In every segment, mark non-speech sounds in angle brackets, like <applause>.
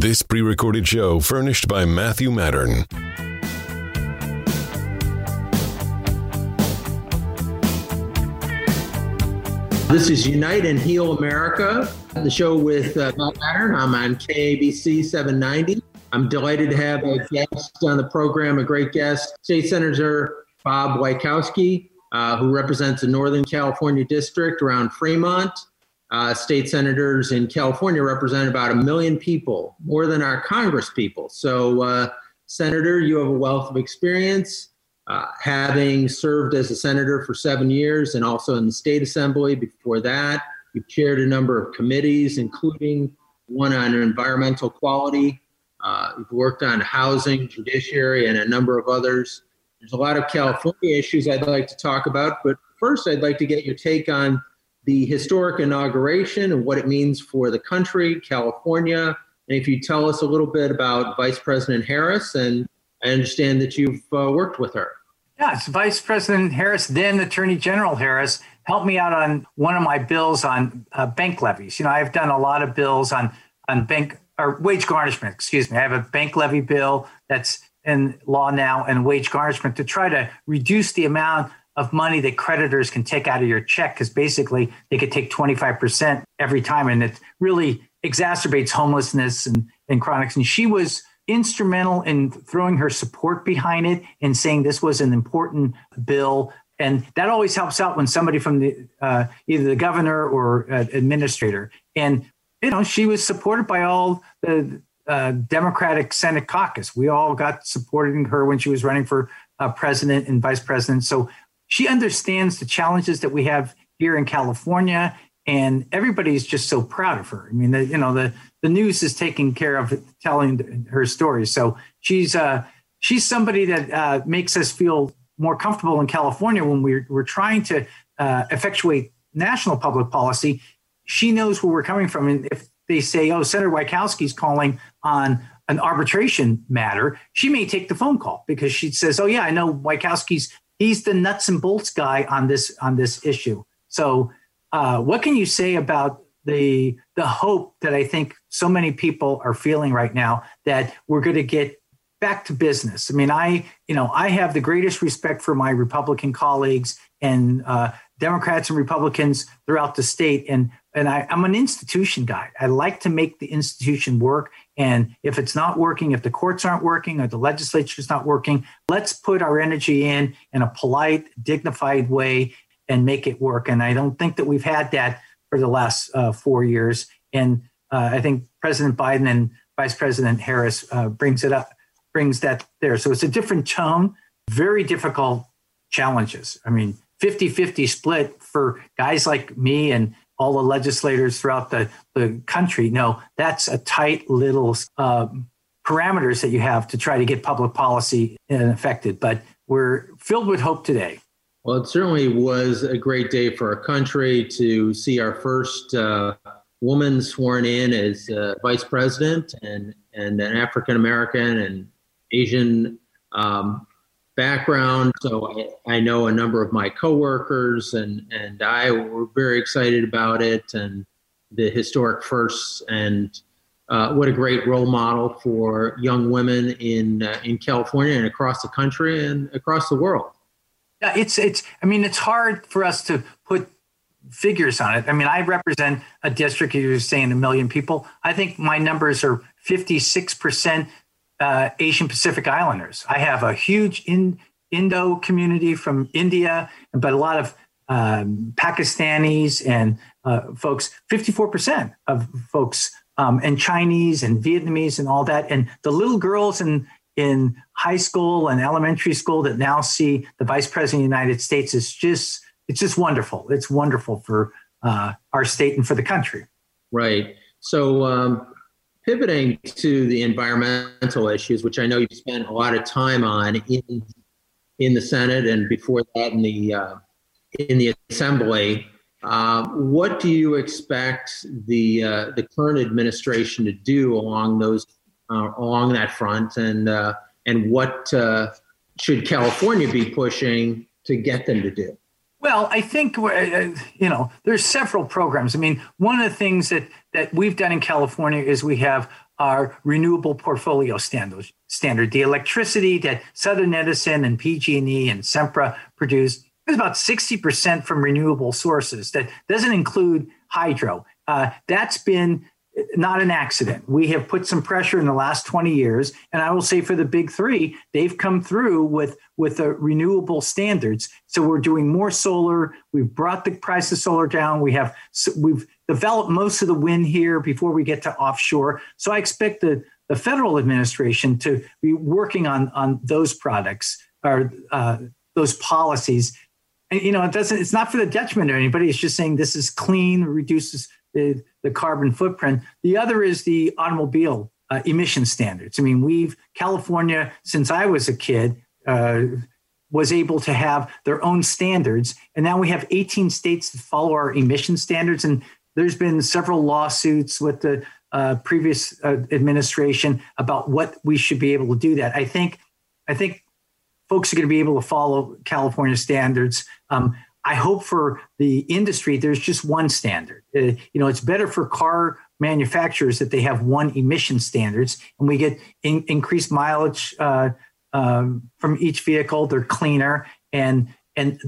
This pre recorded show furnished by Matthew Matern. This is Unite and Heal America, the show with uh, Matt Matern. I'm on KABC 790. I'm delighted to have a guest on the program, a great guest, State Senator Bob Wieckowski, uh, who represents the Northern California district around Fremont. Uh, state senators in California represent about a million people, more than our Congress people. So, uh, Senator, you have a wealth of experience. Uh, having served as a senator for seven years and also in the state assembly before that, you've chaired a number of committees, including one on environmental quality. Uh, you've worked on housing, judiciary, and a number of others. There's a lot of California issues I'd like to talk about, but first, I'd like to get your take on the historic inauguration and what it means for the country, California. And if you tell us a little bit about Vice President Harris, and I understand that you've uh, worked with her. Yes, Vice President Harris, then Attorney General Harris, helped me out on one of my bills on uh, bank levies. You know, I've done a lot of bills on on bank or wage garnishment. Excuse me. I have a bank levy bill that's in law now and wage garnishment to try to reduce the amount of money that creditors can take out of your check because basically they could take 25% every time and it really exacerbates homelessness and, and chronics. And she was instrumental in throwing her support behind it and saying this was an important bill. And that always helps out when somebody from the uh, either the governor or uh, administrator. And you know, she was supported by all the uh, Democratic Senate caucus. We all got supporting her when she was running for uh, president and vice president. So she understands the challenges that we have here in California, and everybody's just so proud of her. I mean, the, you know, the the news is taking care of telling her story. So she's uh, she's somebody that uh, makes us feel more comfortable in California when we're we're trying to uh, effectuate national public policy. She knows where we're coming from, and if they say, "Oh, Senator Wieckowski's calling on an arbitration matter," she may take the phone call because she says, "Oh yeah, I know Wieckowski's he's the nuts and bolts guy on this on this issue." So, uh, what can you say about the the hope that I think so many people are feeling right now that we're going to get back to business. I mean, I you know I have the greatest respect for my Republican colleagues and uh, Democrats and Republicans throughout the state, and and I, I'm an institution guy. I like to make the institution work. And if it's not working, if the courts aren't working or the legislature is not working, let's put our energy in in a polite, dignified way and make it work. And I don't think that we've had that for the last uh, four years. And uh, I think President Biden and Vice President Harris uh, brings it up, brings that there. So it's a different tone, very difficult challenges. I mean, 50 50 split for guys like me and all the legislators throughout the, the country. No, that's a tight little um, parameters that you have to try to get public policy affected. But we're filled with hope today. Well, it certainly was a great day for our country to see our first uh, woman sworn in as uh, vice president and, and an African American and Asian um, background. So I, I, know a number of my coworkers and, and I were very excited about it and the historic firsts and uh, what a great role model for young women in uh, in California and across the country and across the world. Yeah, it's it's. I mean, it's hard for us to put figures on it. I mean, I represent a district. You were saying a million people. I think my numbers are fifty six percent uh, Asian Pacific Islanders. I have a huge in, Indo community from India, but a lot of um, Pakistanis and uh, folks. Fifty four percent of folks um, and Chinese and Vietnamese and all that. And the little girls and in high school and elementary school that now see the vice president of the United States is just it's just wonderful. It's wonderful for uh, our state and for the country. Right. So um, pivoting to the environmental issues, which I know you've spent a lot of time on in in the Senate and before that in the uh, in the Assembly. Uh, what do you expect the uh, the current administration to do along those uh, along that front, and uh, and what uh, should California be pushing to get them to do? Well, I think uh, you know there's several programs. I mean, one of the things that that we've done in California is we have our renewable portfolio standard, standard. The electricity that Southern Edison and PG&E and Sempra produce is about 60% from renewable sources. That doesn't include hydro. Uh, that's been not an accident. We have put some pressure in the last 20 years, and I will say for the big three, they've come through with with the renewable standards. So we're doing more solar. We've brought the price of solar down. We have we've developed most of the wind here before we get to offshore. So I expect the the federal administration to be working on on those products or uh, those policies. And you know, it doesn't. It's not for the detriment of anybody. It's just saying this is clean, reduces the, the carbon footprint. The other is the automobile uh, emission standards. I mean, we've California since I was a kid uh, was able to have their own standards, and now we have 18 states that follow our emission standards. And there's been several lawsuits with the uh, previous uh, administration about what we should be able to do. That I think, I think folks are going to be able to follow California standards. Um, I hope for the industry, there's just one standard. Uh, you know, it's better for car manufacturers that they have one emission standards, and we get in, increased mileage uh, um, from each vehicle. They're cleaner, and and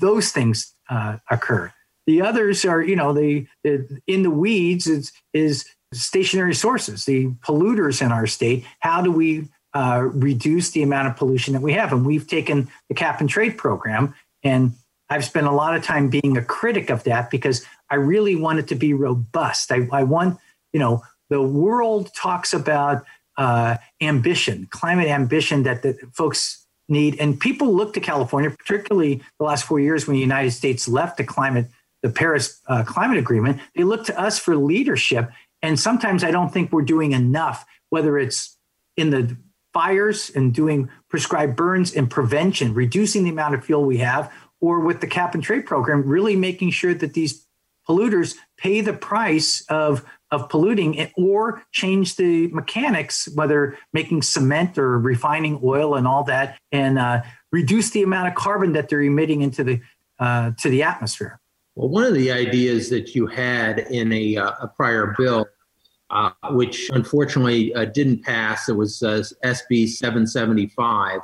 those things uh, occur. The others are, you know, the, the in the weeds is is stationary sources, the polluters in our state. How do we uh, reduce the amount of pollution that we have? And we've taken the cap and trade program and I've spent a lot of time being a critic of that because I really want it to be robust. I, I want, you know, the world talks about uh, ambition, climate ambition that the folks need. And people look to California, particularly the last four years when the United States left the climate, the Paris uh, Climate Agreement, they look to us for leadership. And sometimes I don't think we're doing enough, whether it's in the fires and doing prescribed burns and prevention, reducing the amount of fuel we have, or with the cap and trade program, really making sure that these polluters pay the price of of polluting or change the mechanics, whether making cement or refining oil and all that, and uh, reduce the amount of carbon that they're emitting into the uh, to the atmosphere. Well, one of the ideas that you had in a, uh, a prior bill, uh, which unfortunately uh, didn't pass, it was uh, SB 775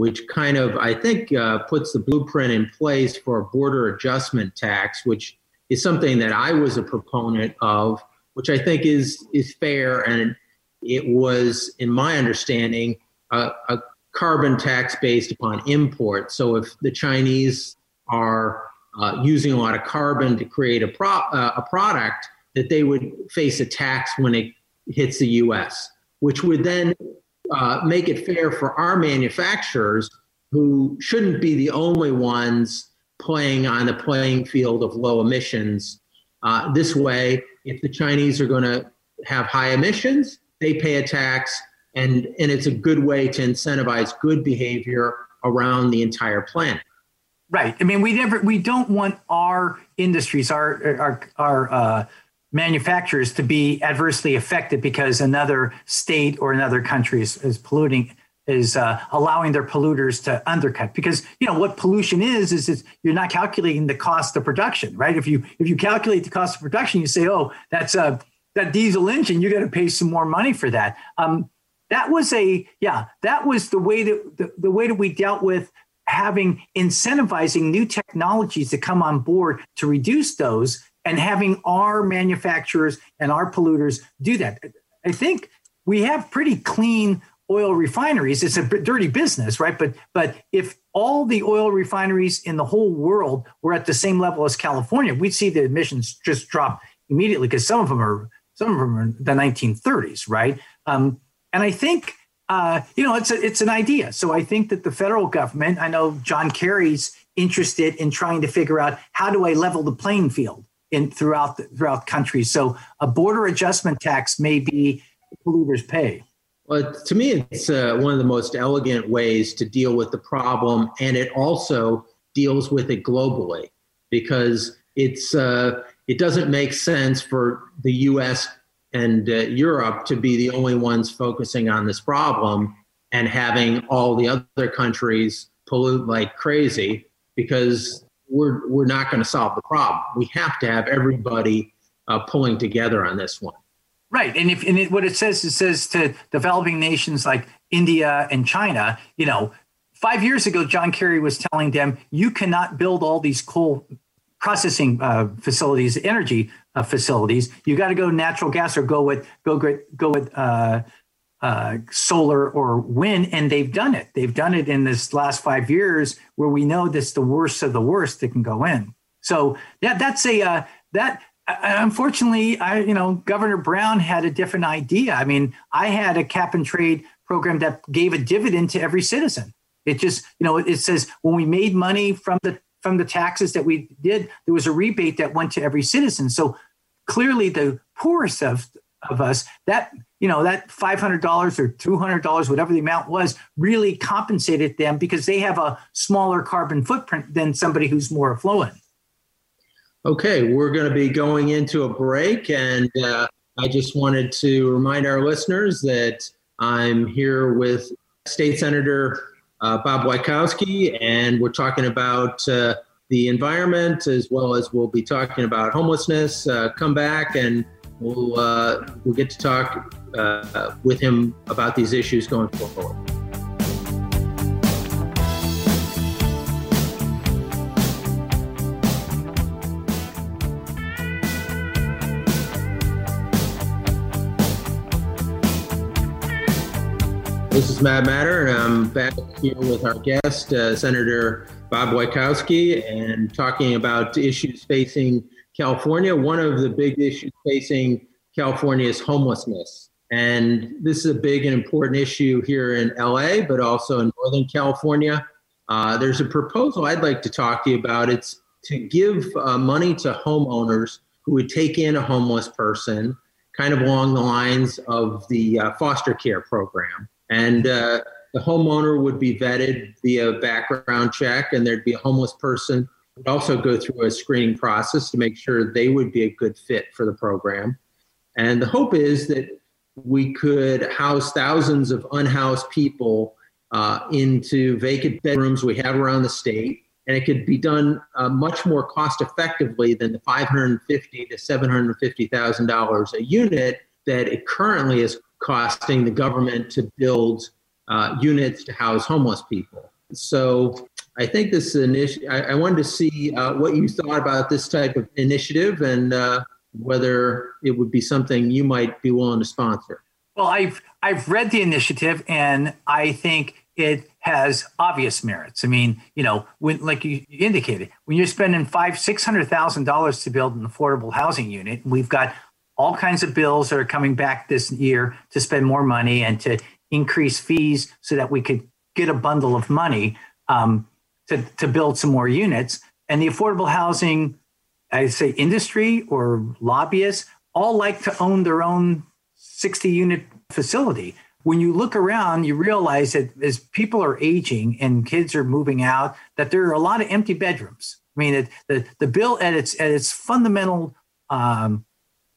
which kind of, I think, uh, puts the blueprint in place for a border adjustment tax, which is something that I was a proponent of, which I think is is fair. And it was, in my understanding, a, a carbon tax based upon import. So if the Chinese are uh, using a lot of carbon to create a, pro- uh, a product, that they would face a tax when it hits the U.S., which would then uh, make it fair for our manufacturers who shouldn't be the only ones playing on the playing field of low emissions. Uh, this way, if the Chinese are going to have high emissions, they pay a tax, and, and it's a good way to incentivize good behavior around the entire planet. Right. I mean, we never, we don't want our industries, our, our, our uh, manufacturers to be adversely affected because another state or another country is, is polluting is uh, allowing their polluters to undercut. Because you know what pollution is is is you're not calculating the cost of production right? If you if you calculate the cost of production you say oh that's a that diesel engine you got to pay some more money for that. Um, that was a yeah that was the way that the, the way that we dealt with having incentivizing new technologies to come on board to reduce those and having our manufacturers and our polluters do that. I think we have pretty clean oil refineries. It's a dirty business, right? But but if all the oil refineries in the whole world were at the same level as California, we'd see the emissions just drop immediately because some of them are some of them are the 1930s, right? Um, and I think uh, you know it's a, it's an idea. So I think that the federal government, I know John Kerry's interested in trying to figure out how do I level the playing field in throughout the, throughout countries. So a border adjustment tax may be polluters pay. Well, to me, it's uh, one of the most elegant ways to deal with the problem, and it also deals with it globally because it's uh, it doesn't make sense for the U.S. and uh, Europe to be the only ones focusing on this problem and having all the other countries pollute like crazy because we're we're not going to solve the problem. We have to have everybody uh, pulling together on this one. Right, and if and it, what it says it says to developing nations like India and China, you know, five years ago, John Kerry was telling them you cannot build all these coal processing uh, facilities, energy uh, facilities. You got to go natural gas or go with go go with uh, uh, solar or wind, and they've done it. They've done it in this last five years, where we know that's the worst of the worst that can go in. So yeah, that's a uh, that unfortunately, I you know Governor Brown had a different idea. I mean, I had a cap and trade program that gave a dividend to every citizen. It just you know it says when we made money from the from the taxes that we did, there was a rebate that went to every citizen. So clearly, the poorest of of us that you know that $500 or $200 whatever the amount was really compensated them because they have a smaller carbon footprint than somebody who's more affluent Okay, we're going to be going into a break, and uh, I just wanted to remind our listeners that I'm here with State Senator uh, Bob Wieckowski, and we're talking about uh, the environment as well as we'll be talking about homelessness. Uh, come back, and we'll uh, we'll get to talk uh, with him about these issues going forward. This is Matt Matern, and I'm back here with our guest, uh, Senator Bob Wieckowski, and talking about issues facing California. One of the big issues facing California is homelessness. And this is a big and important issue here in LA, but also in Northern California. Uh, there's a proposal I'd like to talk to you about. It's to give uh, money to homeowners who would take in a homeless person, kind of along the lines of the uh, foster care program. And uh, the homeowner would be vetted via background check, and there'd be a homeless person would also go through a screening process to make sure they would be a good fit for the program. And the hope is that we could house thousands of unhoused people uh, into vacant bedrooms we have around the state, and it could be done uh, much more cost effectively than the 550 to 750 thousand dollars a unit that it currently is costing the government to build uh, units to house homeless people. So I think this initiative, I, I wanted to see uh, what you thought about this type of initiative and uh, whether it would be something you might be willing to sponsor. Well, I've I've read the initiative and I think it has obvious merits. I mean, you know, when like you indicated, when you're spending five six hundred thousand dollars to build an affordable housing unit, we've got all kinds of bills that are coming back this year to spend more money and to increase fees so that we could get a bundle of money um, to, to build some more units. And the affordable housing, I say industry or lobbyists, all like to own their own 60 unit facility. When you look around, you realize that as people are aging and kids are moving out, that there are a lot of empty bedrooms. I mean, it, the, the bill at its, at its fundamental um,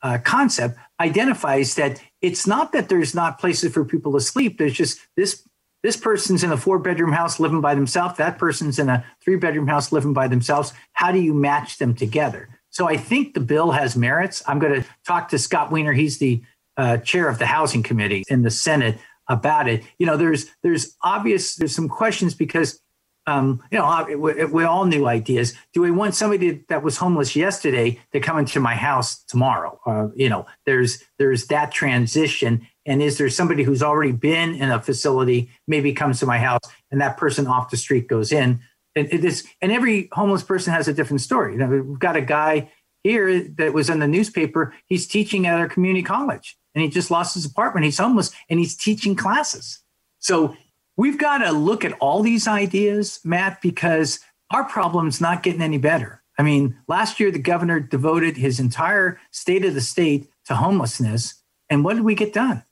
uh, concept identifies that it's not that there's not places for people to sleep. There's just this this person's in a four bedroom house living by themselves. That person's in a three bedroom house living by themselves. How do you match them together? So I think the bill has merits. I'm going to talk to Scott Wiener. He's the uh, chair of the housing committee in the Senate about it. You know, there's there's obvious there's some questions because um, you know, we, we, all new ideas. Do we want somebody that was homeless yesterday to come into my house tomorrow? Uh, you know, there's there's that transition. And is there somebody who's already been in a facility, maybe comes to my house, and that person off the street goes in? And it is, and every homeless person has a different story. You know, we've got a guy here that was in the newspaper. He's teaching at our community college, and he just lost his apartment. He's homeless, and he's teaching classes. So We've got to look at all these ideas, Matt, because our problem's not getting any better. I mean, last year the governor devoted his entire state of the state to homelessness, and what did we get done?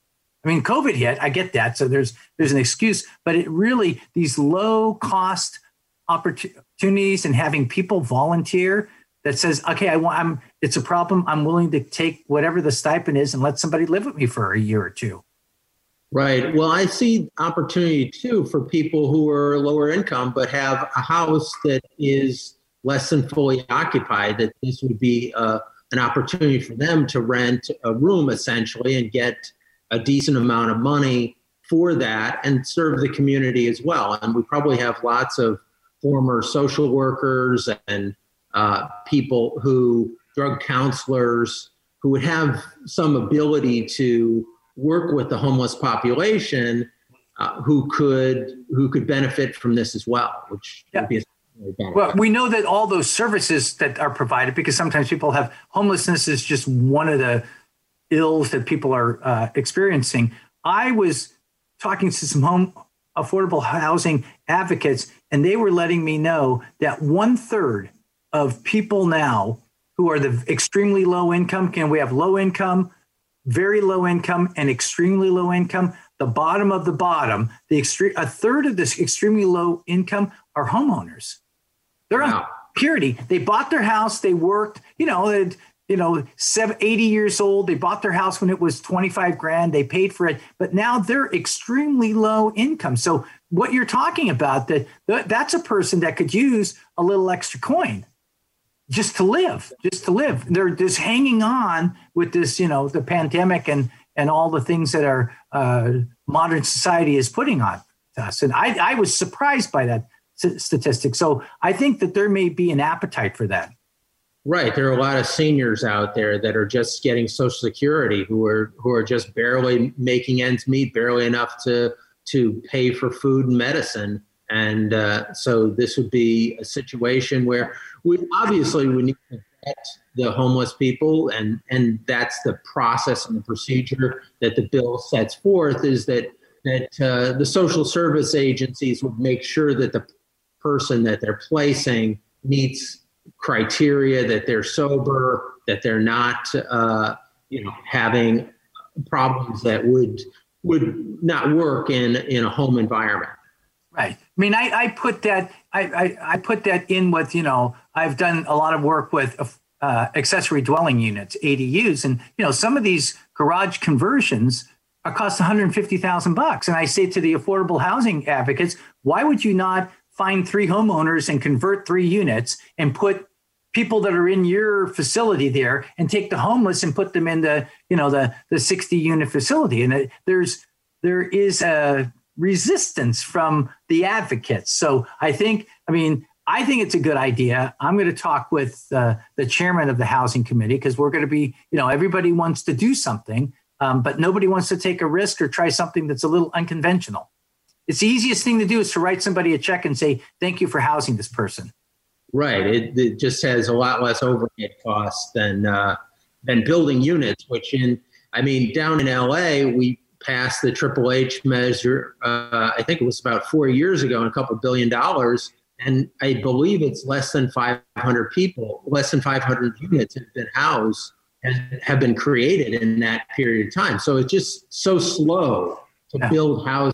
I mean, COVID hit. I get that, so there's there's an excuse, but it really these low cost opportunities and having people volunteer that says, okay, I want, I'm, it's a problem. I'm willing to take whatever the stipend is and let somebody live with me for a year or two. Right. Well, I see opportunity too for people who are lower income but have a house that is less than fully occupied. That this would be a, an opportunity for them to rent a room essentially and get a decent amount of money for that and serve the community as well. And we probably have lots of former social workers and uh, people who, drug counselors, who would have some ability to work with the homeless population uh, who could who could benefit from this as well, which yeah. would be a well, we know that all those services that are provided, because sometimes people have homelessness is just one of the ills that people are uh, experiencing. I was talking to some home affordable housing advocates, and they were letting me know that one third of people now who are the extremely low income can we have low income, very low income, and extremely low income. The bottom of the bottom, the extreme a third of this extremely low income are homeowners. They're wow. on purity. They bought their house, they worked, you know, you know, seven, 80 years old. They bought their house when it was 25 grand. They paid for it, but now they're extremely low income. So what you're talking about that that's a person that could use a little extra coin just to live, just to live. They're just hanging on with this, you know, the pandemic and and all the things that our uh, modern society is putting on us. And I, I was surprised by that statistic. So I think that there may be an appetite for that. Right. There are a lot of seniors out there that are just getting Social Security who are who are just barely making ends meet, barely enough to to pay for food and medicine. And uh, so this would be a situation where we obviously we need to vet the homeless people, and and that's the process and the procedure that the bill sets forth. Is that that uh, the social service agencies would make sure that the person that they're placing meets criteria that they're sober, that they're not, uh, you know, having problems that would would not work in in a home environment. Right. I mean, I, I put that I, I, I put that in with you know I've done a lot of work with uh, accessory dwelling units ADUs, and you know some of these garage conversions are cost 150,000 bucks. And I say to the affordable housing advocates, why would you not find three homeowners and convert three units and put people that are in your facility there and take the homeless and put them in the you know the the 60 unit facility. And it, there's there is a resistance from the advocates. So i think i mean i think it's a good idea. I'm going to talk with uh, the chairman of the housing committee because we're going to be you know everybody wants to do something um, but nobody wants to take a risk or try something that's a little unconventional it's the easiest thing to do is to write somebody a check and say thank you for housing this person Right. It, it just has a lot less overhead costs than uh, than building units. Which in, I mean, down in LA, we passed the Triple H measure. Uh, I think it was about four years ago, and a couple billion dollars. And I believe it's less than 500 people, less than 500 units have been housed and have been created in that period of time. So it's just so slow to yeah. build houses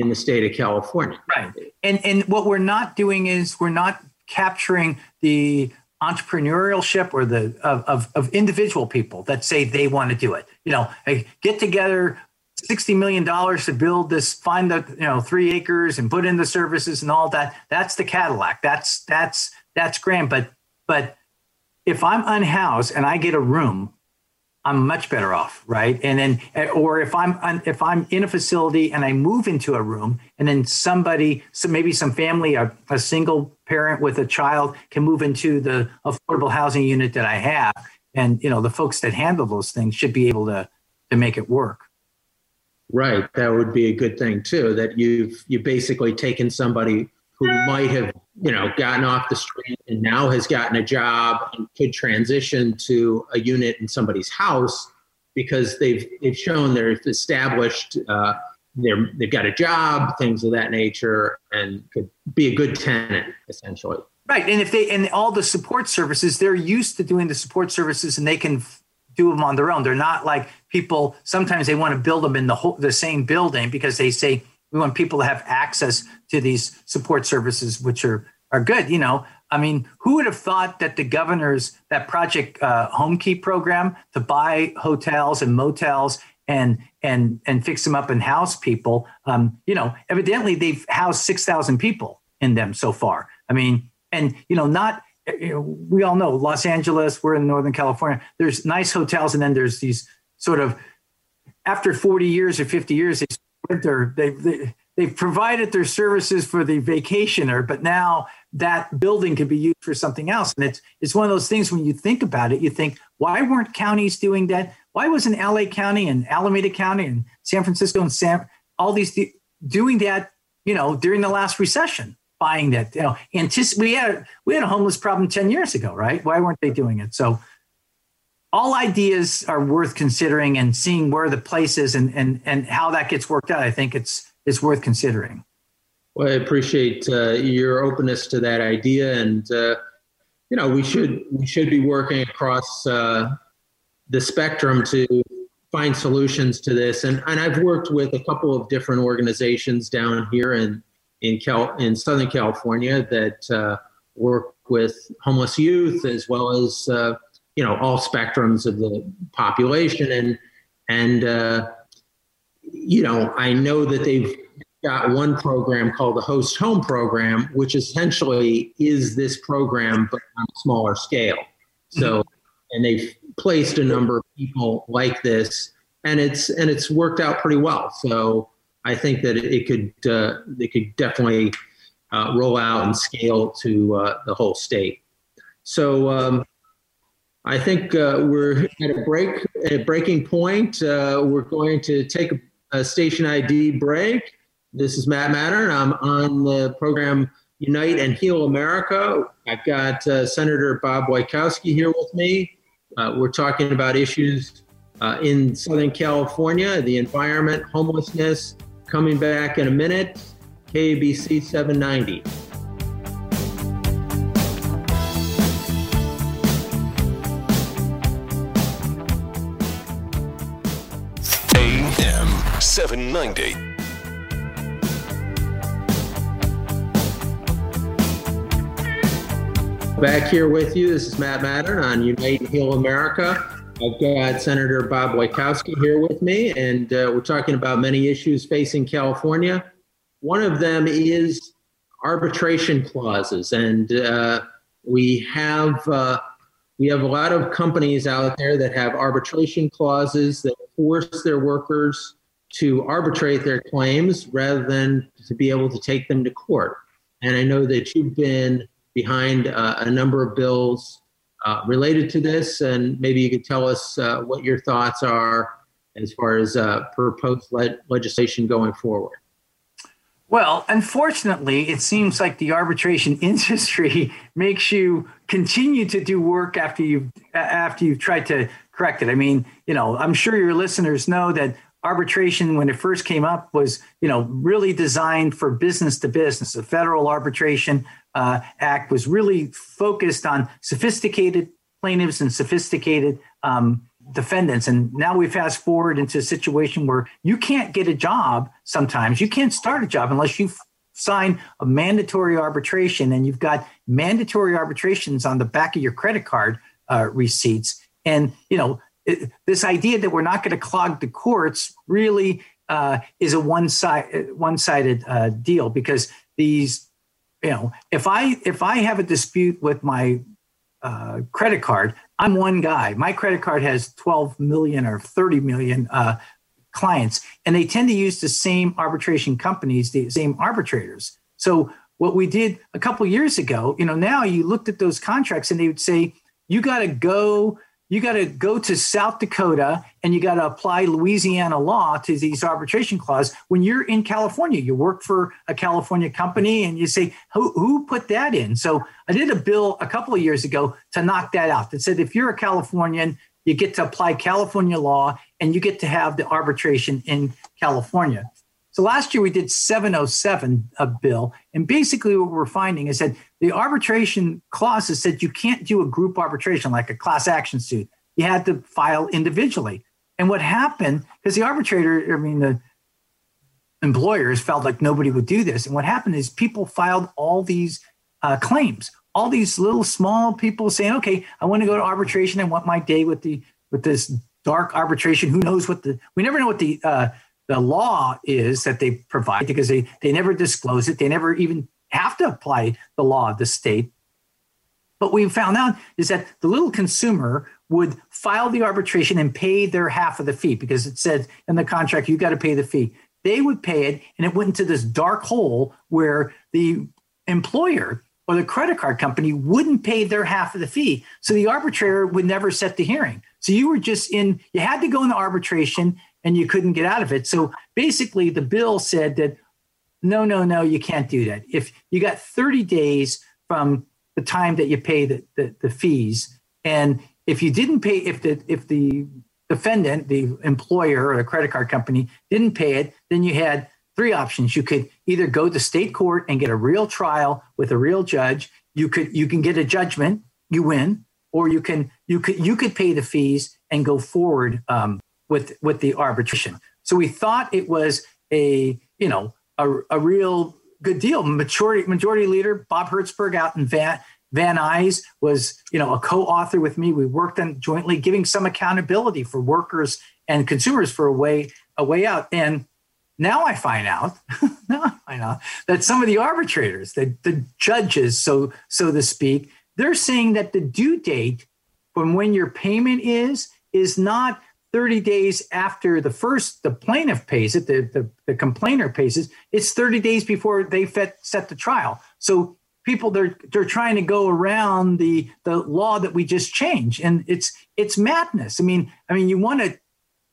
in the state of California. Right. And and what we're not doing is we're not capturing the entrepreneurship or the of, of, of individual people that say they want to do it. You know, get together sixty million dollars to build this, find the you know three acres and put in the services and all that. That's the Cadillac. That's that's that's grand. But but if I'm unhoused and I get a room I'm much better off, right? And then, or if I'm if I'm in a facility and I move into a room, and then somebody, so maybe some family, a, a single parent with a child, can move into the affordable housing unit that I have, and you know the folks that handle those things should be able to to make it work. Right, that would be a good thing too. That you've you basically taken somebody who might have you know gotten off the street and now has gotten a job and could transition to a unit in somebody's house because they've they've shown they're established uh, they're they've got a job things of that nature and could be a good tenant essentially. Right and if they and all the support services they're used to doing the support services and they can do them on their own. They're not like people sometimes they want to build them in the whole the same building because they say we want people to have access to these support services, which are are good. You know, I mean, who would have thought that the governor's that Project uh, Key program to buy hotels and motels and and and fix them up and house people? Um, you know, evidently they've housed six thousand people in them so far. I mean, and you know, not know, we all know Los Angeles, we're in Northern California. There's nice hotels, and then there's these sort of after 40 years or 50 years, they they, they they've provided their services for the vacationer, but now that building could be used for something else. And it's it's one of those things when you think about it, you think, why weren't counties doing that? Why wasn't LA County and Alameda County and San Francisco and all these doing that, you know, during the last recession? buying that. You know, anticip- we had we had a homeless problem ten years ago, right? Why weren't they doing it? So all ideas are worth considering and seeing where the place is and and and how that gets worked out. I think it's it's worth considering. Well, I appreciate uh, your openness to that idea, and uh, you know we should we should be working across uh, the spectrum to find solutions to this. And and I've worked with a couple of different organizations down here in in Cal in Southern California that uh, work with homeless youth as well as uh, you know all spectrums of the population. And and uh, you know I know that they've got one program called the host home program which essentially is this program but on a smaller scale. So and they've placed a number of people like this and it's and it's worked out pretty well. So I think that it could uh, it could definitely uh, roll out and scale to uh, the whole state. So um, I think uh, we're at a break a breaking point. Uh, we're going to take a, station ID break. This is Matt Matern. I'm on the program Unite and Heal America. I've got uh, Senator Bob Wieckowski here with me. we're talking about issues in Southern California, the environment, homelessness, Coming back in a minute, KABC 790. 790. Back here with you. This is Matt Matern on Unite and Heal America. I've got Senator Bob Wieckowski here with me, and uh, we're talking about many issues facing California. One of them is arbitration clauses, and uh, we have uh, we have a lot of companies out there that have arbitration clauses that force their workers to arbitrate their claims rather than to be able to take them to court. And I know that you've been behind uh, a number of bills uh, related to this, and maybe you could tell us uh, what your thoughts are as far as uh, proposed le- legislation going forward. Well, unfortunately, it seems like the arbitration <laughs> industry makes you continue to do work after you've after you've tried to correct it. I mean, you know, I'm sure your listeners know that arbitration when it first came up was you know really designed for business to business. The federal arbitration uh, act was really focused on sophisticated plaintiffs and sophisticated um, defendants. And now we fast forward into a situation where you can't get a job sometimes. You can't start a job unless you sign a mandatory arbitration and you've got mandatory arbitrations on the back of your credit card uh, receipts. And you know it, this idea that we're not going to clog the courts really uh, is a one side one sided uh, deal because these you know if I if I have a dispute with my uh, credit card, I'm one guy. My credit card has 12 million or 30 million uh, clients, and they tend to use the same arbitration companies, the same arbitrators. So what we did a couple years ago, you know, now you looked at those contracts and they would say you got to go you got to go to South Dakota and you got to apply Louisiana law to these arbitration clauses. When you're in California, you work for a California company and you say, who, who put that in? So I did a bill a couple of years ago to knock that out that said if you're a Californian, you get to apply California law and you get to have the arbitration in California. So last year we did 707 a bill, and basically what we're finding is that the arbitration clauses said you can't do a group arbitration like a class action suit. You had to file individually. And what happened, because the arbitrator, I mean, the employers felt like nobody would do this. And what happened is people filed all these uh, claims, all these little small people saying, okay, I want to go to arbitration. I want my day with the with this dark arbitration. Who knows what the we never know what the uh, the law is that they provide because they, they never disclose it. They never even have to apply the law of the state. But we found out is that the little consumer would file the arbitration and pay their half of the fee because it said in the contract you got to pay the fee. They would pay it, and it went into this dark hole where the employer or the credit card company wouldn't pay their half of the fee. So the arbitrator would never set the hearing. So you were just in, you had to go into arbitration and you couldn't get out of it. So basically, the bill said that no, no, no, you can't do that. If you got 30 days from the time that you pay the, the, the fees, and if you didn't pay, if the if the defendant, the employer or the credit card company didn't pay it, then you had three options. You could either go to state court and get a real trial with a real judge. You could you can get a judgment, you win, or you can you could you could pay the fees and go forward um, with with the arbitration. So we thought it was a you know a, a real good deal. Majority majority leader Bob Hertzberg out in Van Van Nuys was you know a co-author with me. We worked on jointly giving some accountability for workers and consumers for a way a way out. And now I find out, <laughs> now I out that some of the arbitrators, the, the judges, so so to speak, they're saying that the due date from when your payment is is not 30 days after the first the plaintiff pays it the, the, the complainer pays it it's 30 days before they fet, set the trial. So people they're they're trying to go around the the law that we just changed and it's it's madness. I mean i mean you want to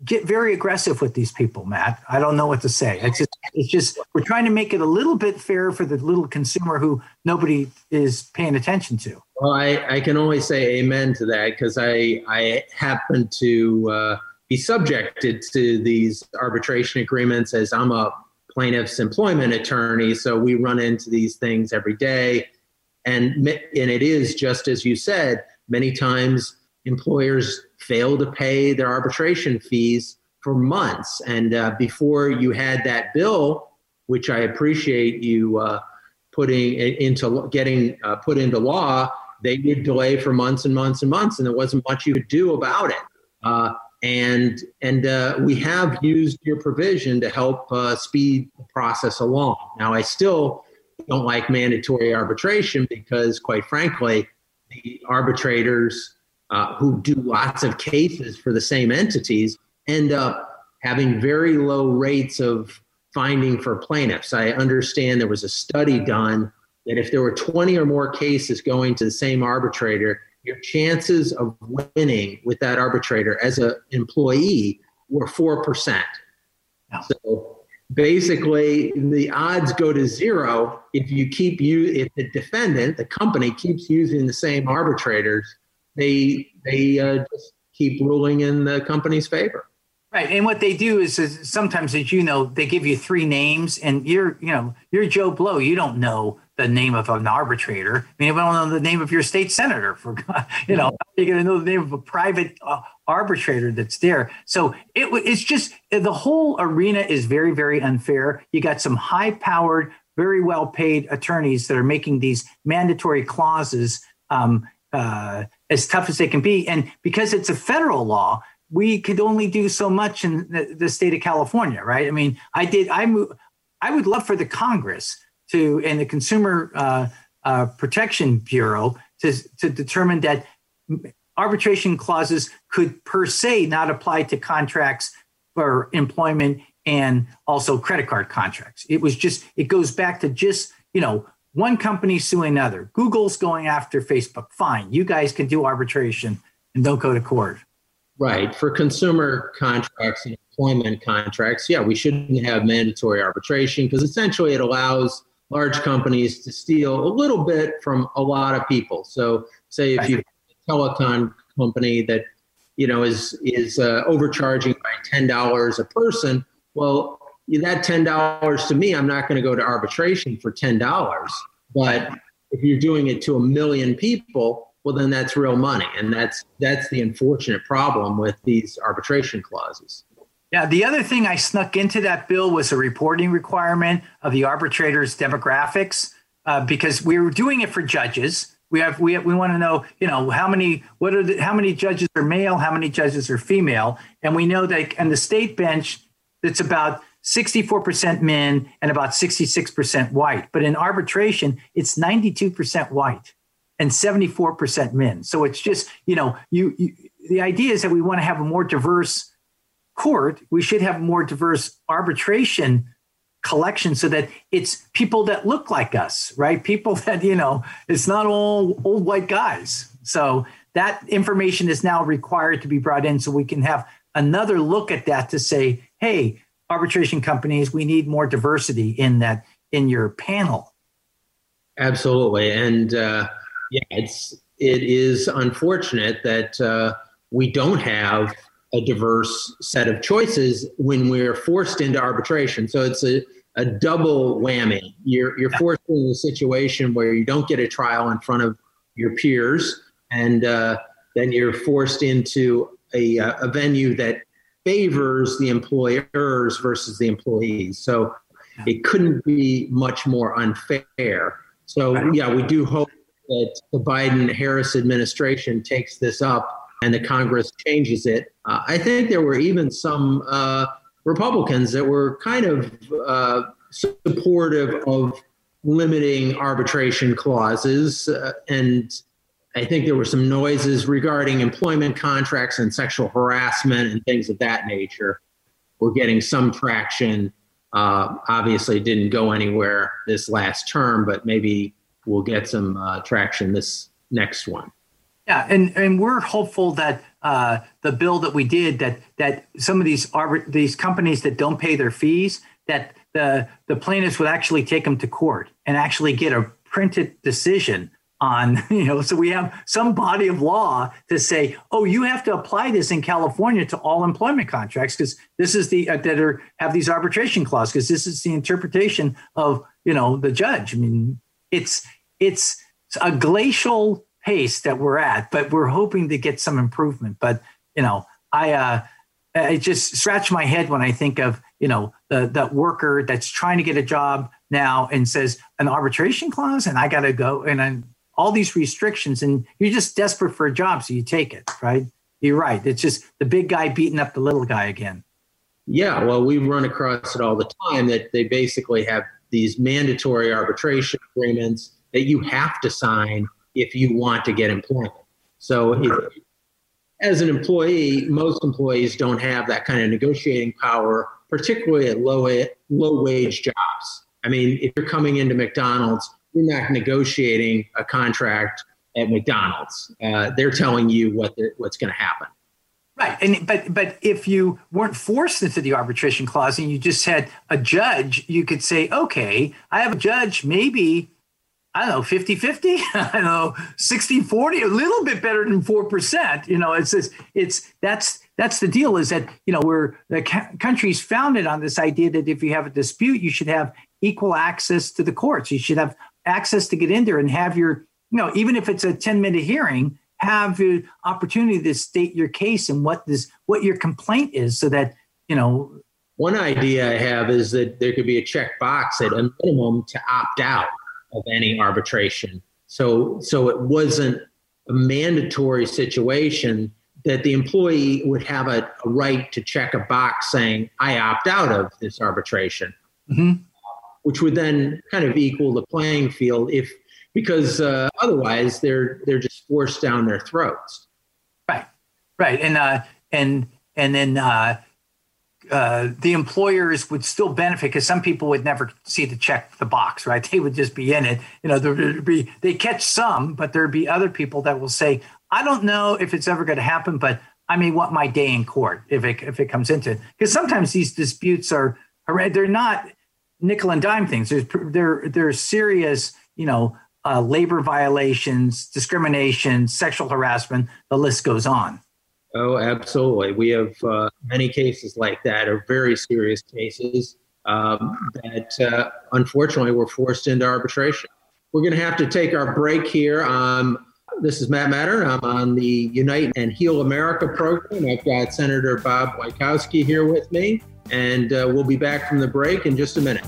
get very aggressive with these people, Matt. I don't know what to say. It's just, it's just we're trying to make it a little bit fair for the little consumer who nobody is paying attention to. Well, I, I can only say amen to that because I I happen to uh, be subjected to these arbitration agreements as I'm a plaintiff's employment attorney. So we run into these things every day, and and it is just as you said. Many times employers fail to pay their arbitration fees for months. And uh, before you had that bill, which I appreciate you uh, putting into getting uh, put into law, they would delay for months and months and months, and there wasn't much you could do about it. Uh, and and uh, we have used your provision to help uh, speed the process along. Now, I still don't like mandatory arbitration because, quite frankly, the arbitrators uh, who do lots of cases for the same entities end up having very low rates of finding for plaintiffs. I understand there was a study done that if there were 20 or more cases going to the same arbitrator, your chances of winning with that arbitrator as an employee were 4%. So basically, the odds go to zero if you keep you if the defendant, the company, keeps using the same arbitrators they they uh, just keep ruling in the company's favor. Right, and what they do is, is, sometimes, as you know, they give you three names, and you're you know you're Joe Blow. You don't know the name of an arbitrator. I mean, you don't know the name of your state senator. For <laughs> you know, you're going to know the name of a private uh, arbitrator that's there. So it, it's just the whole arena is very very unfair. You got some high powered, very well paid attorneys that are making these mandatory clauses. Um, uh, as tough as they can be. And because it's a federal law, we could only do so much in the, the state of California, right? I mean, I did. I move. I would love for the Congress to and the Consumer uh, uh, Protection Bureau to to determine that arbitration clauses could per se not apply to contracts for employment and also credit card contracts. It was just it goes back to just you know one company suing another. Google's going after Facebook. Fine, you guys can do arbitration and don't go to court. Right. For consumer contracts and employment contracts, yeah, we shouldn't have mandatory arbitration because essentially it allows large companies to steal a little bit from a lot of people. So, say if you have a telecom company that you know is is uh, overcharging by ten dollars a person, well, that ten dollars to me, I'm not going to go to arbitration for ten dollars. But if you're doing it to a million people, well, then that's real money, and that's that's the unfortunate problem with these arbitration clauses. Yeah, the other thing I snuck into that bill was a reporting requirement of the arbitrators' demographics, uh, because we were doing it for judges. We have we we want to know, you know, how many what are the, how many judges are male, how many judges are female, and we know that and the state bench, it's about 64% men and about 66% white. But in arbitration, it's 92% white. and 74% men. So it's just, you know, you, you the idea is that we want to have a more diverse court. We should have a more diverse arbitration collection so that it's people that look like us, right? People <laughs> that, you know, it's not all old white guys. So that information is now required to be brought in so we can have another look at that to say, hey, arbitration companies, we need more diversity in that in your panel. Absolutely. And uh, yeah, it's it is unfortunate that uh, we don't have a diverse set of choices when we're forced into arbitration. So it's a, a double whammy. You're, you're forced into a situation where you don't get a trial in front of your peers, and uh, then you're forced into a, uh, a venue that favors the employers versus the employees. So it couldn't be much more unfair. So, yeah, we do hope that the Biden Harris administration takes this up and the Congress changes it. Uh, I think there were even some uh, Republicans that were kind of uh, supportive of limiting arbitration clauses. Uh, and I think there were some noises regarding employment contracts and sexual harassment and things of that nature. We're getting some traction. Uh, obviously, didn't go anywhere this last term, but maybe we'll get some uh, traction this next one. Yeah, and, and we're hopeful that uh, the bill that we did that that some of these arbit- these companies that don't pay their fees that the the plaintiffs would actually take them to court and actually get a printed decision on <laughs> you know so we have some body of law to say oh you have to apply this in California to all employment contracts because this is the uh, that are have these arbitration clauses because this is the interpretation of you know the judge I mean it's it's a glacial pace that we're at, but we're hoping to get some improvement. But you know, I uh, I just scratch my head when I think of you know the that worker that's trying to get a job now and says an arbitration clause, and I got to go and then all these restrictions, and you're just desperate for a job, so you take it, right? You're right. It's just the big guy beating up the little guy again. Yeah, well, we run across it all the time that they basically have these mandatory arbitration agreements that you have to sign if you want to get employment. So, if, as an employee, most employees don't have that kind of negotiating power, particularly at low low wage jobs. I mean, if you're coming into McDonald's, you're not negotiating a contract at McDonald's. Uh, they're telling you what what's going to happen. Right, and but but if you weren't forced into the arbitration clause and you just had a judge, you could say, okay, I have a judge. Maybe I don't know, 50 50, <laughs> I don't know, 60 40, a little bit better than 4%. You know, it's just, it's that's that's the deal is that, you know, we're the country's founded on this idea that if you have a dispute, you should have equal access to the courts. You should have access to get in there and have your, you know, even if it's a 10 minute hearing, have the opportunity to state your case and what this, what your complaint is so that, you know, one idea I have is that there could be a check box at a minimum to opt out of any arbitration. So, so it wasn't a mandatory situation that the employee would have a, a right to check a box saying, I opt out of this arbitration, mm-hmm. Which would then kind of equal the playing field if, because uh, otherwise they're, they're just forced down their throats. Right. Right. And, uh, and, and then, uh, uh, the employers would still benefit because some people would never see the check the box, right? They would just be in it. You know, there'd be they catch some, but there'd be other people that will say, "I don't know if it's ever going to happen, but I may want my day in court if it if it comes into it." Because sometimes these disputes are they're not nickel and dime things. There's they're they're serious, you know, uh, labor violations, discrimination, sexual harassment. The list goes on. Oh, absolutely. We have uh, many cases like that, or very serious cases um, that uh, unfortunately were forced into arbitration. We're going to have to take our break here. Um, this is Matt Matern. I'm on the Unite and Heal America program. I've got Senator Bob Wieckowski here with me, and uh, we'll be back from the break in just a minute.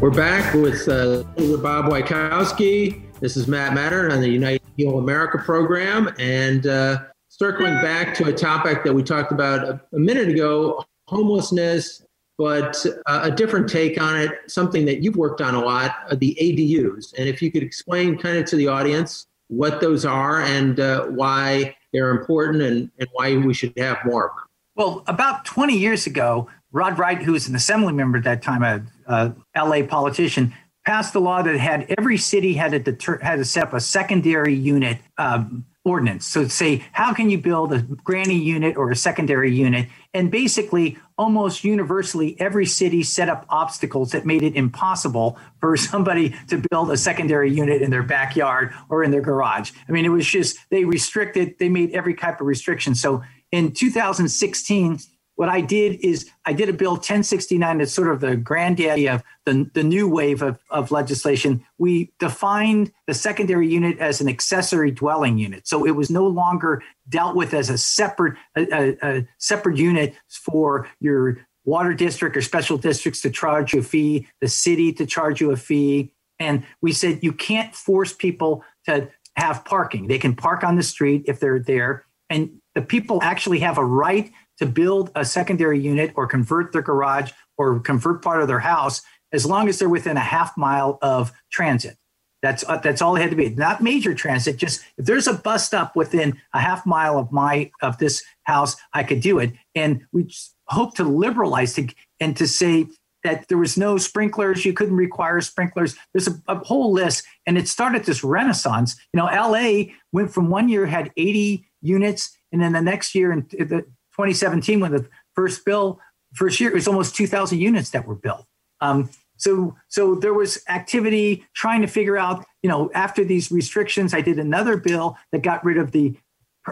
We're back with uh, Bob Wieckowski, This is Matt Matern on the Unite Heal America program. And uh, circling back to a topic that we talked about a, a minute ago homelessness, but uh, a different take on it, something that you've worked on a lot uh, the ADUs. And if you could explain kind of to the audience what those are and uh, why they're important and, and why we should have more of them. Well, about 20 years ago, Rod Wright, who was an assembly member at that time, a, a LA politician, passed a law that had every city had to deter, had to set up a secondary unit um, ordinance. So say, how can you build a granny unit or a secondary unit? And basically, almost universally, every city set up obstacles that made it impossible for <laughs> somebody to build a secondary unit in their backyard or in their garage. I mean, it was just they restricted, they made every type of restriction. So in 2016, what I did is I did a bill 1069 that's sort of the granddaddy of the, the new wave of, of legislation. We defined the secondary unit as an accessory dwelling unit. So it was no longer dealt with as a separate a, a, a separate unit for your water district or special districts to charge you a fee, the city to charge you a fee. And we said you can't force people to have parking. They can park on the street if they're there. And the people actually have a right to build a secondary unit or convert their garage or convert part of their house as long as they're within a half mile of transit. That's uh, that's all it had to be. Not major transit. Just if there's a bus stop within a half mile of my of this house, I could do it. And we hope to liberalize to, and to say that there was no sprinklers. You couldn't require sprinklers. There's a, a whole list, and it started this renaissance. You know, LA went from one year had 80 units, and then the next year in the 2017 when the first bill first year it was almost 2000 units that were built. Um, so so there was activity trying to figure out you know after these restrictions i did another bill that got rid of the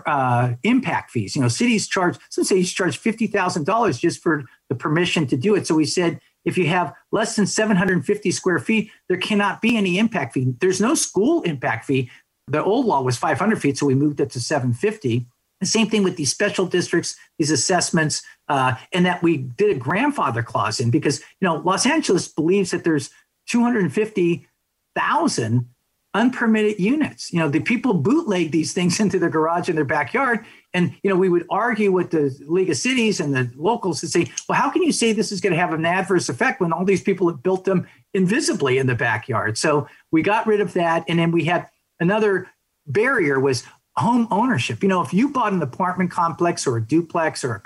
uh, impact fees. You know cities charge some cities charge $50000 just for the permission to do it. So we said if you have less than 750 square feet there cannot be any impact fee. There's no school impact fee. The old law was 500 feet so we moved it to 750 the same thing with these special districts, these assessments, uh, and that we did a grandfather clause in because you know Los Angeles believes that there's 250,000 unpermitted units. You know, the people bootleg these things <laughs> into their garage in their backyard, and you know we would argue with the League of Cities and the locals to say, well, how can you say this is going to have an adverse effect when all these people have built them invisibly in the backyard? So we got rid of that, and then we had another barrier was home ownership. You know, if you bought an apartment complex or a duplex or a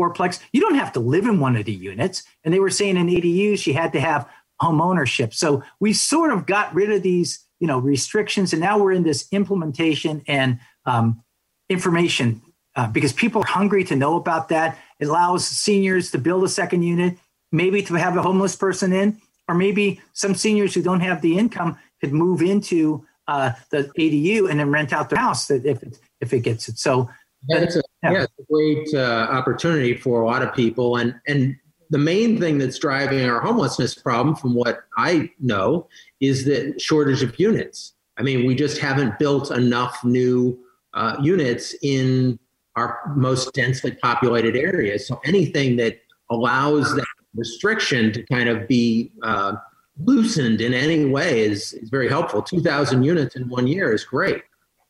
fourplex, you don't have to live in one of the units. And they were saying in ADUs, you had to have home ownership. So we sort of got rid of these, you know, restrictions. And now we're in this implementation and um, information uh, because people are hungry to know about that. It allows seniors to build a second unit, maybe to have a homeless person in, or maybe some seniors who don't have the income could move into uh, the ADU and then rent out their house if it, if it gets it. So yeah, it's a, yeah. yeah a great uh, opportunity for a lot of people. And, and the main thing that's driving our homelessness problem, from what I know, is the shortage of units. I mean, we just haven't built enough new uh, units in our most densely populated areas. So anything that allows that restriction to kind of be uh, loosened in any way is, is very helpful. 2,000 units in one year is great.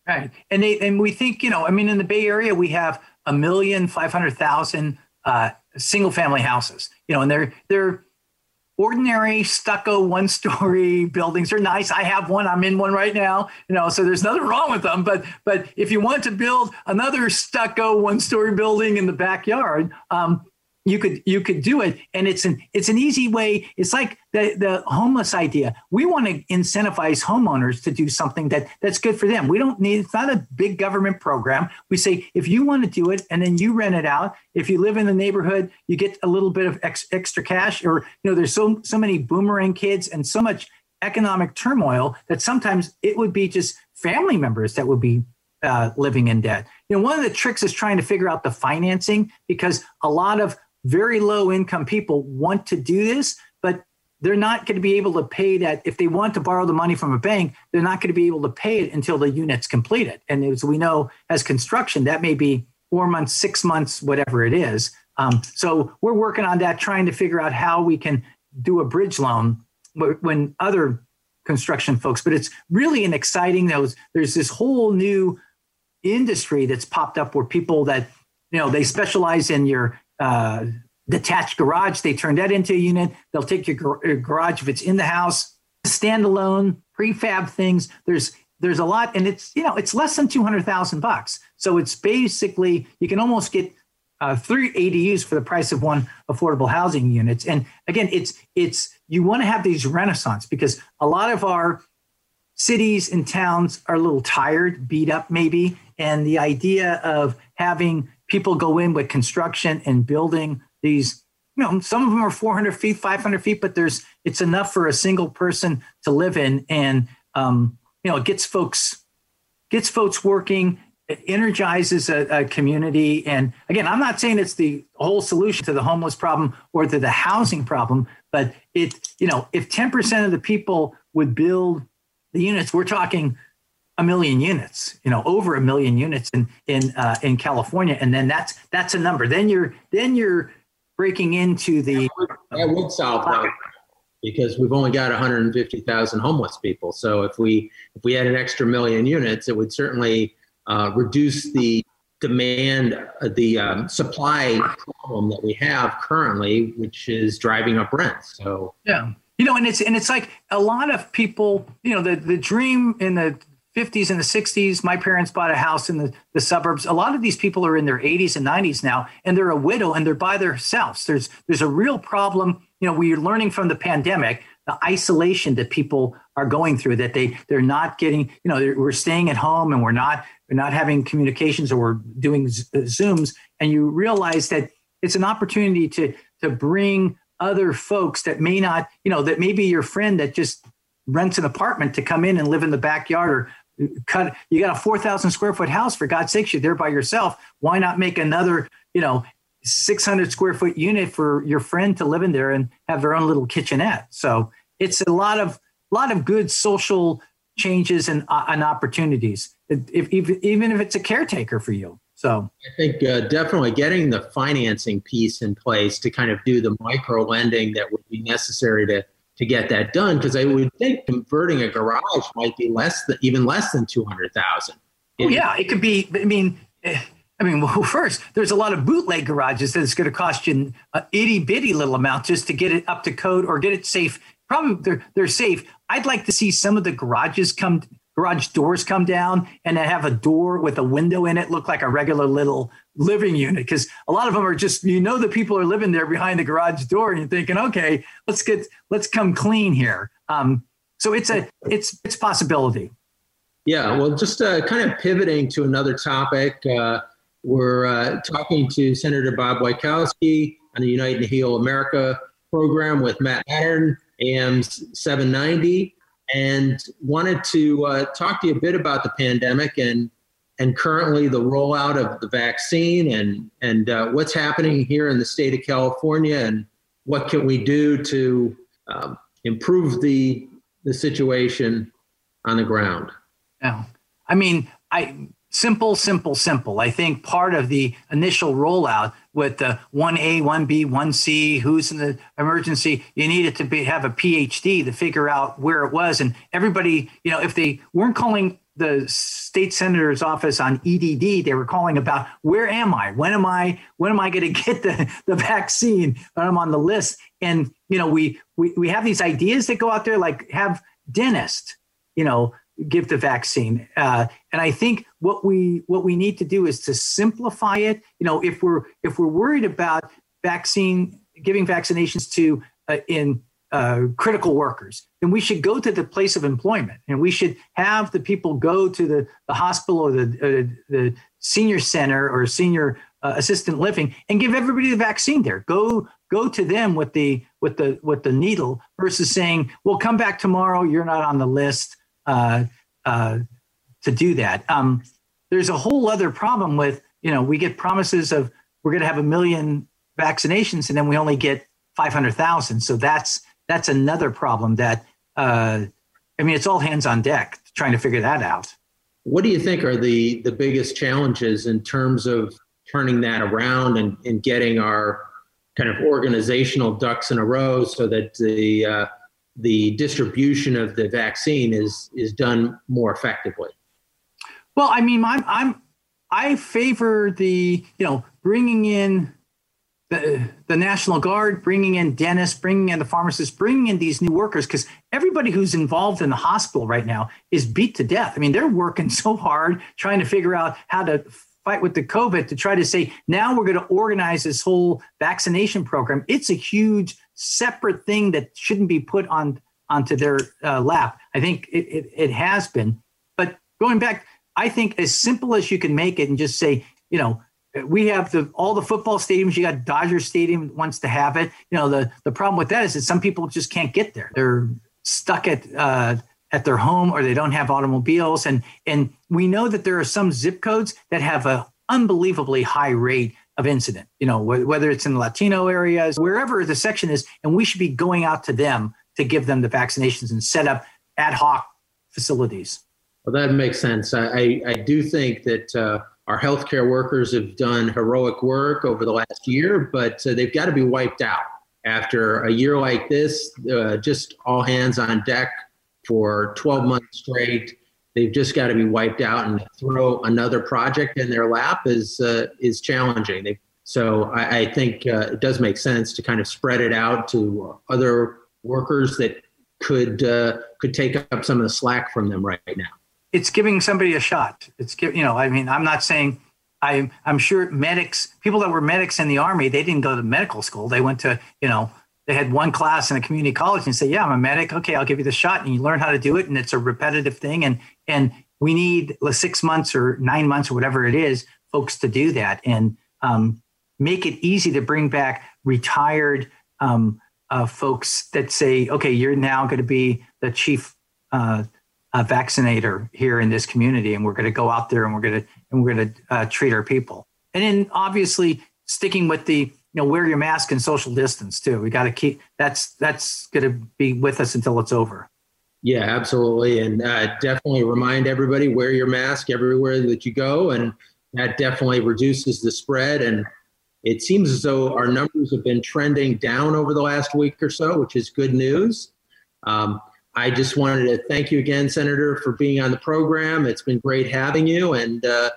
Right. And they, and we think, you know, I mean, in the Bay Area, we have a million five hundred thousand uh, single family houses, you know, and they're, they're ordinary stucco one story <laughs> buildings are nice. I have one. I'm in one right now, you know, so there's nothing wrong with them. But, but if you want to build another stucco one story building in the backyard, um, you could you could do it. And it's an it's an easy way. It's like the the homeless idea. We want to incentivize homeowners to do something that that's good for them. We don't need it's not a big government program. We say if you want to do it and then you rent it out if you live in the neighborhood you get a little bit of ex, extra cash or you know there's so so many boomerang kids and so much economic turmoil that sometimes it would be just family members that would be uh, living in debt. You know, one of the tricks is trying to figure out the financing because a lot of very low income people want to do this, but they're not going to be able to pay that. If they want to borrow the money from a bank, they're not going to be able to pay it until the unit's completed. And as we know, as construction, that may be four months, six months, whatever it is. Um, so we're working on that, trying to figure out how we can do a bridge loan when other construction folks, but it's really an exciting. Those there's this whole new industry that's popped up where people that you know they specialize in your uh, detached garage. They turn that into a unit. They'll take your, gar- your garage if it's in the house, standalone prefab things. There's there's a lot, and it's you know it's less than two hundred thousand bucks. So it's basically you can almost get uh, three ADUs for the price of one affordable housing units. And again, it's it's you want to have these renaissance because a lot of our cities and towns are a little tired, beat up maybe, and the idea of having people go in with construction and building these you know some of them are 400 feet 500 feet but there's it's enough for a single person to live in. And um, you know it gets folks gets folks working it energizes a, a, community. And again i'm not saying it's the whole solution to the homeless problem or to the housing problem but it you know if 10% of the people would build the units we're talking a million units, you know, over a million units in in uh, in California, and then that's that's a number. Then you're then you're breaking into the that would, solve that because we've only got 150,000 homeless people. So if we if we had an extra million units, it would certainly uh, reduce the demand, uh, the um, supply problem that we have currently, which is driving up rents. So yeah, you know, and it's and it's like a lot of people, you know, the the dream in the 50s and the 60s. My parents bought a house in the, the suburbs. A lot of these people are in their 80s and 90s now, and they're a widow and they're by themselves. There's there's a real problem. You know, we're learning from the pandemic the isolation that people are going through that they they're not getting. You know, we're staying at home and we're not we're not having communications or we're doing uh, zooms, and you realize that it's an opportunity to to bring other folks that may not, you know, that maybe your friend that just rents an apartment to come in and live in the backyard or cut you got a 4000 square foot house for god's sakes you're there by yourself. Why not make another you know 600 square foot unit for your friend to live in there and have their own little kitchenette? So it's a lot of lot of good social changes and, uh, and opportunities if, if, even if it's a caretaker for you. So i think uh, definitely getting the financing piece in place to kind of do the micro lending that would be necessary to to get that done because I would think converting a garage might be less than even less than two hundred thousand. Oh yeah, it could be. I mean, eh, I mean, <laughs> well, first there's a lot of bootleg garages that it's going to cost you an itty bitty little amount just to get it up to code or get it safe. Probably they're they're safe. I'd like to see some of the garages come garage doors come down and they have a door with a window in it look like a regular little living unit. Because a lot of them are just you know the people are living there behind the garage door and you're thinking okay let's get let's come clean here. Um, so it's a it's it's possibility. Yeah well just uh, kind of pivoting to another topic uh, we're uh, talking to senator bob wieckowski on the unite and heal america program with matt Matern, am 790 and wanted to uh, talk to you a bit about the pandemic and and currently the rollout of the vaccine and and uh, what's happening here in the state of California and what can we do to um, improve the the situation on the ground. Yeah, I mean, I simple, simple, simple. I think part of the initial rollout with the 1A, 1B, 1C, who's in the emergency, you needed to be, have a PhD to figure out where it was. And everybody, you know, if they weren't calling the state senator's office on EDD, they were calling about where am I? When am I? When am I going <laughs> to get the, the vaccine? When I'm on the list. And, you know, we, we, we have these ideas that go out there, like have dentist, you know, give the vaccine. Uh, and I think what we what we need to do is to simplify it. You know, if we're if we're worried about vaccine giving vaccinations to uh, in uh, critical workers, then we should go to the place of employment, and we should have the people go to the, the hospital or the uh, the senior center or senior uh, assistant living and give everybody the vaccine there. Go go to them with the with the with the needle versus saying, "Well, come back tomorrow. You're not on the list." Uh, uh, to do that. Um, there's a whole other problem with you know we get promises of we're going to have a million vaccinations and then we only get 500,000. So that's that's another problem that uh, I mean it's all hands on deck trying to figure that out. What do you think are the the biggest challenges in terms of turning that around and, and getting our kind of organizational ducks in a row so that the uh, the distribution of the vaccine is is done more effectively. Well, I mean, I'm I'm I favor the you know bringing in the, the National Guard, bringing in dentists, bringing in the pharmacists, bringing in these new workers, because everybody who's involved in the hospital right now is beat to death. I mean, they're working so hard trying to figure out how to fight with the COVID to try to say, now we're going to organize this whole vaccination program. It's a huge separate thing that shouldn't be put on onto their uh, lap. I think it, it, it has been. But going back, I think as simple as you can make it and just say, you know, we have the all the football stadiums. You got Dodger Stadium wants to have it. You know the the problem with that is that some people just can't get there. They're stuck at uh, at their home or they don't have automobiles. And and we know that there are some zip codes that have a unbelievably high rate of incident. You know whether it's in the Latino areas, wherever the section is, and we should be going out to them to give them the vaccinations and set up ad hoc facilities. Well, that makes sense. I I, I do think that. Uh, our healthcare workers have done heroic work over the last year, but uh, they've got to be wiped out after a year like this. Uh, just all hands on deck for 12 months straight. They've just got to be wiped out, and throw another project in their lap is uh, is challenging. They, so I, I think uh, it does make sense to kind of spread it out to other workers that could uh, could take up some of the slack from them right now it's giving somebody a shot. It's give, you know, I mean, I'm not saying I I'm sure medics, people that were medics in the army, they didn't go to medical school. They went to, you know, they had one class in a community college and say, "Yeah, I'm a medic. Okay, I'll give you the shot." And you learn how to do it, and it's a repetitive thing. And and we need six months or nine months or whatever it is, folks, to do that and um, make it easy to bring back retired um, uh, folks that say, "Okay, you're now going to be the chief uh, a vaccinator here in this community, and we're going to go out there and we're going to and we're going to uh, treat our people. And then obviously sticking with the you know wear your mask and social distance too. We got to keep that's that's going to be with us until it's over. Yeah, absolutely, and uh, definitely remind everybody wear your mask everywhere that you go, and that definitely reduces the spread. And it seems as though our numbers have been trending down over the last week or so, which is good news. Um, I just wanted to thank you again, Senator, for being on the program. It's been great having you, and uh,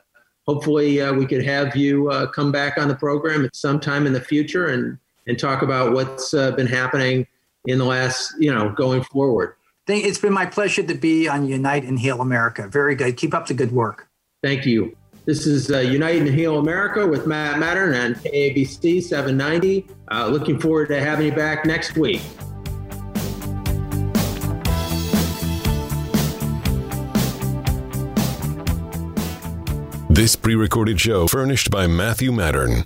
hopefully uh, we could have you uh, come back on the program at some time in the future and and talk about what's uh, been happening in the last, you know, going forward. It's been my pleasure to be on Unite and Heal America. Very good. Keep up the good work. Thank you. This is uh, Unite and Heal America with Matt Matern on KABC 790. Uh, looking forward to having you back next week. This pre recorded show furnished by Matthew Matern.